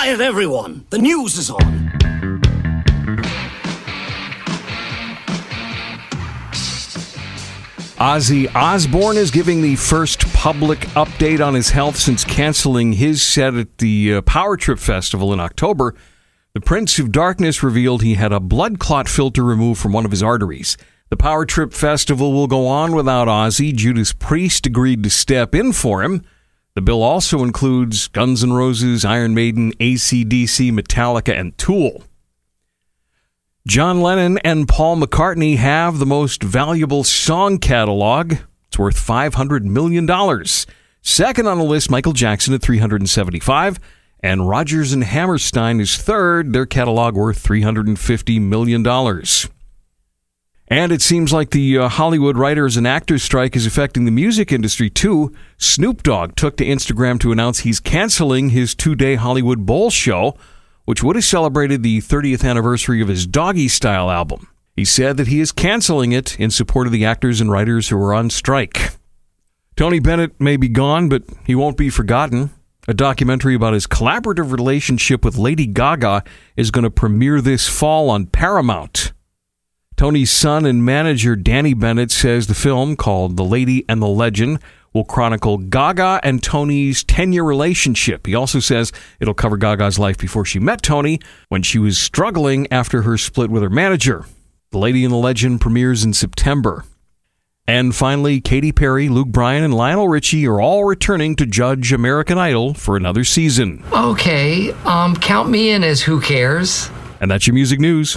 Quiet, everyone! The news is on. Ozzy Osbourne is giving the first public update on his health since canceling his set at the uh, Power Trip Festival in October. The Prince of Darkness revealed he had a blood clot filter removed from one of his arteries. The Power Trip Festival will go on without Ozzy. Judas Priest agreed to step in for him. The bill also includes Guns N' Roses, Iron Maiden, ACDC, Metallica, and Tool. John Lennon and Paul McCartney have the most valuable song catalog. It's worth $500 million. Second on the list, Michael Jackson at 375 and Rodgers and Hammerstein is third, their catalog worth $350 million. And it seems like the uh, Hollywood writers and actors strike is affecting the music industry too. Snoop Dogg took to Instagram to announce he's canceling his two day Hollywood Bowl show which would have celebrated the 30th anniversary of his Doggy Style album. He said that he is canceling it in support of the actors and writers who are on strike. Tony Bennett may be gone, but he won't be forgotten. A documentary about his collaborative relationship with Lady Gaga is going to premiere this fall on Paramount. Tony's son and manager Danny Bennett says the film, called The Lady and the Legend, will chronicle Gaga and Tony's 10 year relationship. He also says it'll cover Gaga's life before she met Tony when she was struggling after her split with her manager. The Lady and the Legend premieres in September. And finally, Katy Perry, Luke Bryan, and Lionel Richie are all returning to judge American Idol for another season. Okay, um, count me in as who cares. And that's your music news.